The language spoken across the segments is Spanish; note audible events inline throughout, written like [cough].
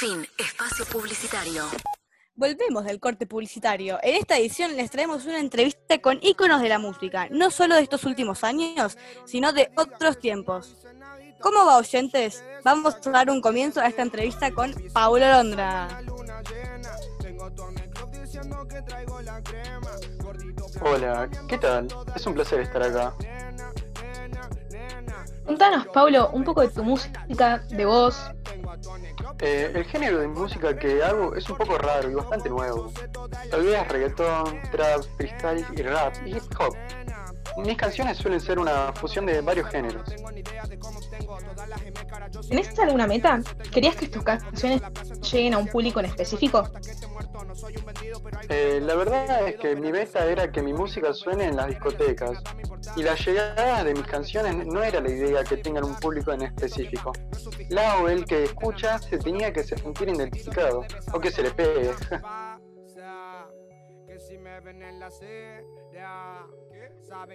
Fin. Espacio publicitario. Volvemos del corte publicitario. En esta edición les traemos una entrevista con íconos de la música, no solo de estos últimos años, sino de otros tiempos. ¿Cómo va, oyentes? Vamos a dar un comienzo a esta entrevista con Paulo Londra. Hola, ¿qué tal? Es un placer estar acá. Contanos, Paulo, un poco de tu música, de voz. Eh, el género de música que hago es un poco raro y bastante nuevo. Tal vez reggaetón, trap, freestyle y rap y hip hop. Mis canciones suelen ser una fusión de varios géneros. ¿Tenés alguna meta? ¿Querías que tus canciones lleguen a un público en específico? Eh, la verdad es que mi meta era que mi música suene en las discotecas y la llegada de mis canciones no era la idea que tengan un público en específico. La o el que escucha se tenía que sentir identificado o que se le pegue. [laughs]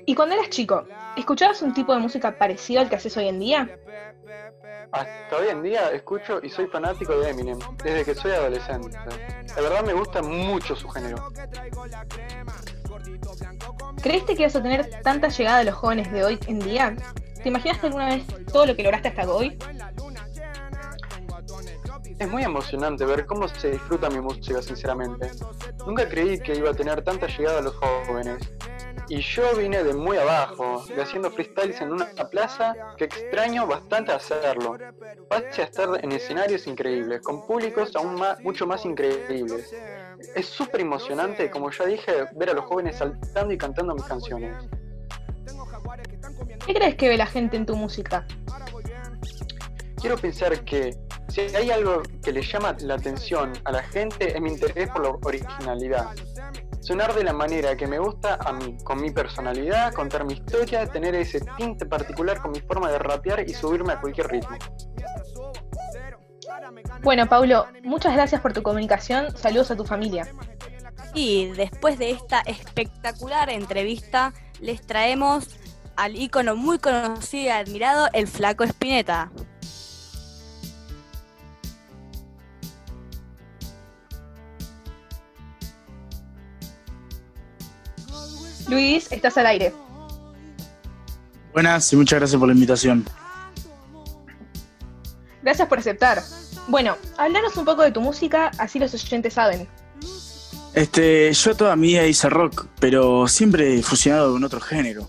¿Y cuando eras chico, escuchabas un tipo de música parecido al que haces hoy en día? Hasta hoy en día escucho y soy fanático de Eminem, desde que soy adolescente. La verdad me gusta mucho su género. ¿Creíste que ibas a tener tanta llegada de los jóvenes de hoy en día? ¿Te imaginaste alguna vez todo lo que lograste hasta hoy? Es muy emocionante ver cómo se disfruta mi música, sinceramente. Nunca creí que iba a tener tanta llegada a los jóvenes. Y yo vine de muy abajo, de haciendo freestyles en una plaza que extraño bastante hacerlo. Pase a estar en escenarios increíbles, con públicos aún más, mucho más increíbles. Es súper emocionante, como ya dije, ver a los jóvenes saltando y cantando mis canciones. ¿Qué crees que ve la gente en tu música? Quiero pensar que si hay algo que le llama la atención a la gente es mi interés por la originalidad sonar de la manera que me gusta a mí, con mi personalidad, contar mi historia, tener ese tinte particular con mi forma de rapear y subirme a cualquier ritmo. Bueno, Paulo, muchas gracias por tu comunicación. Saludos a tu familia. Y después de esta espectacular entrevista, les traemos al ícono muy conocido y admirado, el Flaco Espineta. Luis, estás al aire. Buenas y muchas gracias por la invitación. Gracias por aceptar. Bueno, hablanos un poco de tu música, así los oyentes saben. Este, yo toda mi vida hice rock, pero siempre he fusionado con otro género.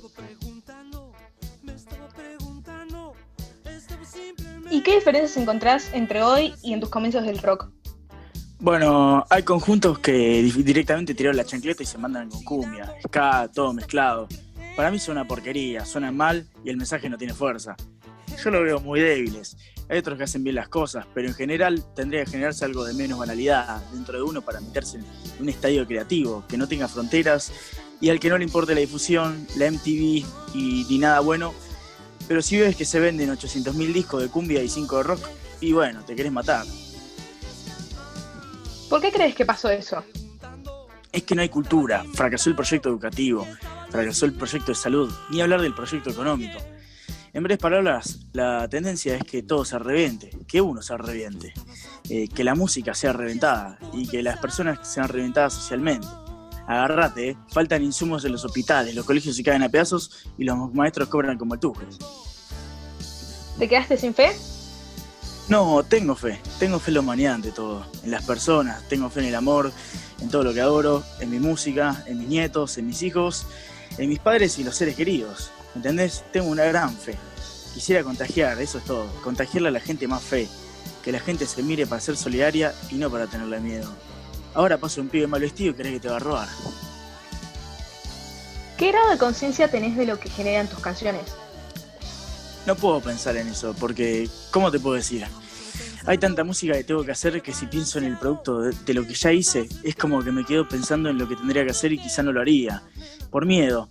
¿Y qué diferencias encontrás entre hoy y en tus comienzos del rock? Bueno, hay conjuntos que directamente tiraron la chancleta y se mandan con cumbia, ska, todo mezclado. Para mí suena porquería, suenan mal y el mensaje no tiene fuerza. Yo lo veo muy débiles. Hay otros que hacen bien las cosas, pero en general tendría que generarse algo de menos banalidad dentro de uno para meterse en un estadio creativo, que no tenga fronteras y al que no le importe la difusión, la MTV y ni nada bueno. Pero si ves que se venden 800.000 discos de cumbia y 5 de rock, y bueno, te querés matar. ¿Por qué crees que pasó eso? Es que no hay cultura, fracasó el proyecto educativo, fracasó el proyecto de salud, ni hablar del proyecto económico. En breves palabras, la tendencia es que todo se reviente, que uno se reviente, eh, que la música sea reventada y que las personas sean reventadas socialmente. Agarrate, eh, faltan insumos en los hospitales, los colegios se caen a pedazos y los maestros cobran como tujes. ¿Te quedaste sin fe? No, tengo fe. Tengo fe en la humanidad ante todo. En las personas, tengo fe en el amor, en todo lo que adoro, en mi música, en mis nietos, en mis hijos, en mis padres y los seres queridos. ¿Entendés? Tengo una gran fe. Quisiera contagiar, eso es todo. Contagiarle a la gente más fe. Que la gente se mire para ser solidaria y no para tenerle miedo. Ahora pasa un pibe mal vestido y crees que te va a robar. ¿Qué grado de conciencia tenés de lo que generan tus canciones? No puedo pensar en eso, porque, ¿cómo te puedo decir? Hay tanta música que tengo que hacer que si pienso en el producto de, lo que ya hice, es como que me quedo pensando en lo que tendría que hacer y quizá no lo haría. Por miedo,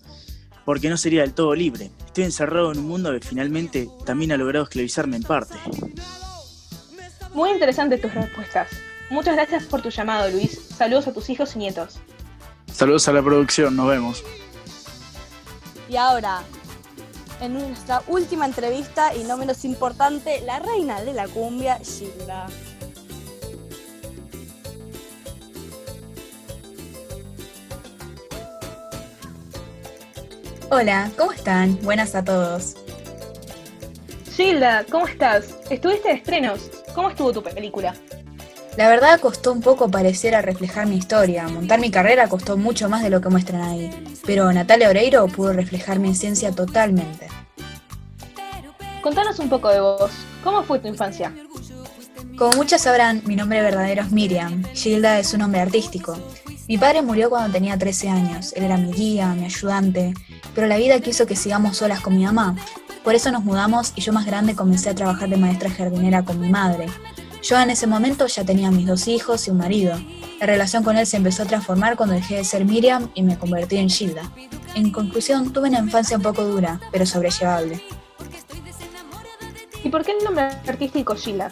porque no sería del todo libre. Estoy encerrado en un mundo que finalmente también ha logrado esclavizarme en parte. Muy interesantes tus respuestas. Muchas gracias por tu llamado, Luis. Saludos a tus hijos y nietos. Saludos a la producción, nos vemos. Y ahora, en nuestra última entrevista y no menos importante, la reina de la cumbia, Gilda. Hola, ¿cómo están? Buenas a todos. Gilda, ¿cómo estás? Estuviste de estrenos. ¿Cómo estuvo tu película? La verdad costó un poco parecer a reflejar mi historia. Montar mi carrera costó mucho más de lo que muestran ahí. Pero Natalia Oreiro pudo reflejar mi esencia totalmente. Contanos un poco de vos. ¿Cómo fue tu infancia? Como muchos sabrán, mi nombre verdadero es Miriam. Gilda es un nombre artístico. Mi padre murió cuando tenía 13 años. Él era mi guía, mi ayudante. Pero la vida quiso que sigamos solas con mi mamá. Por eso nos mudamos y yo más grande comencé a trabajar de maestra jardinera con mi madre. Yo en ese momento ya tenía mis dos hijos y un marido. La relación con él se empezó a transformar cuando dejé de ser Miriam y me convertí en Gilda. En conclusión, tuve una infancia un poco dura, pero sobrellevable. ¿Y por qué el nombre artístico Gilda?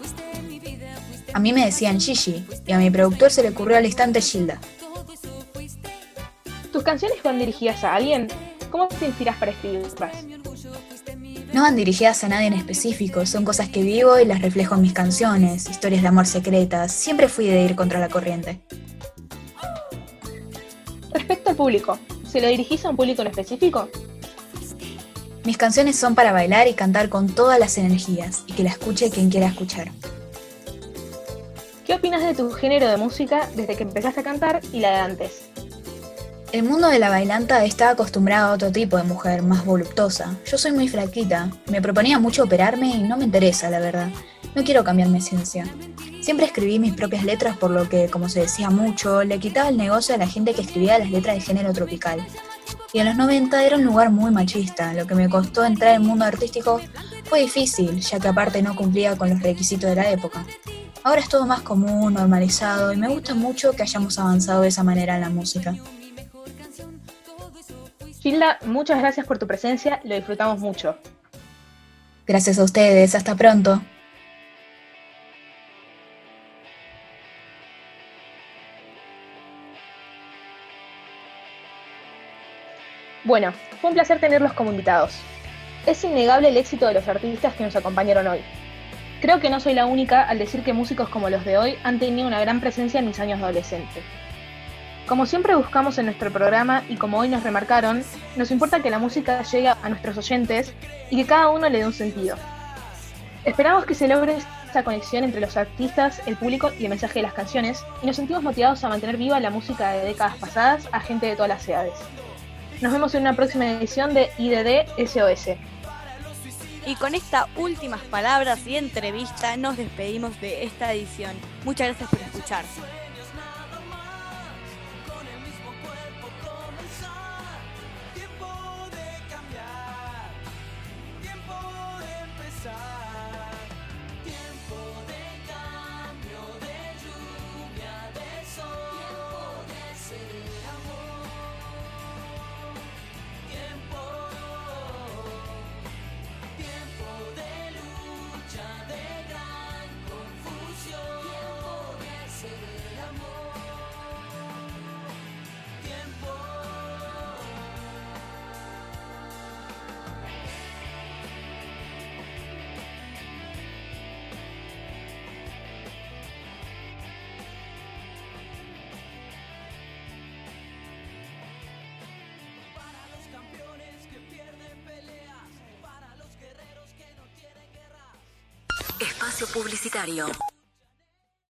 A mí me decían Gigi y a mi productor se le ocurrió al instante Gilda. ¿Tus canciones van dirigidas a alguien? ¿Cómo te inspiras para escribirlas? No van dirigidas a nadie en específico, son cosas que vivo y las reflejo en mis canciones, historias de amor secretas, siempre fui de ir contra la corriente. Respecto al público, ¿se lo dirigís a un público en específico? Mis canciones son para bailar y cantar con todas las energías y que la escuche quien quiera escuchar. ¿Qué opinas de tu género de música desde que empezaste a cantar y la de antes? El mundo de la bailanta está acostumbrado a otro tipo de mujer, más voluptuosa. Yo soy muy flaquita, me proponía mucho operarme y no me interesa, la verdad. No quiero cambiar mi esencia. Siempre escribí mis propias letras por lo que, como se decía mucho, le quitaba el negocio a la gente que escribía las letras de género tropical. Y en los 90 era un lugar muy machista, lo que me costó entrar el mundo artístico fue difícil, ya que aparte no cumplía con los requisitos de la época. Ahora es todo más común, normalizado y me gusta mucho que hayamos avanzado de esa manera en la música. Gilda, muchas gracias por tu presencia, lo disfrutamos mucho. Gracias a ustedes, hasta pronto. Bueno, fue un placer tenerlos como invitados. Es innegable el éxito de los artistas que nos acompañaron hoy. Creo que no soy la única al decir que músicos como los de hoy han tenido una gran presencia en mis años de adolescente. Como siempre buscamos en nuestro programa y como hoy nos remarcaron, nos importa que la música llegue a nuestros oyentes y que cada uno le dé un sentido. Esperamos que se logre esta conexión entre los artistas, el público y el mensaje de las canciones y nos sentimos motivados a mantener viva la música de décadas pasadas a gente de todas las edades. Nos vemos en una próxima edición de IDD SOS. Y con estas últimas palabras y entrevista nos despedimos de esta edición. Muchas gracias por escuchar. inside Publicitario.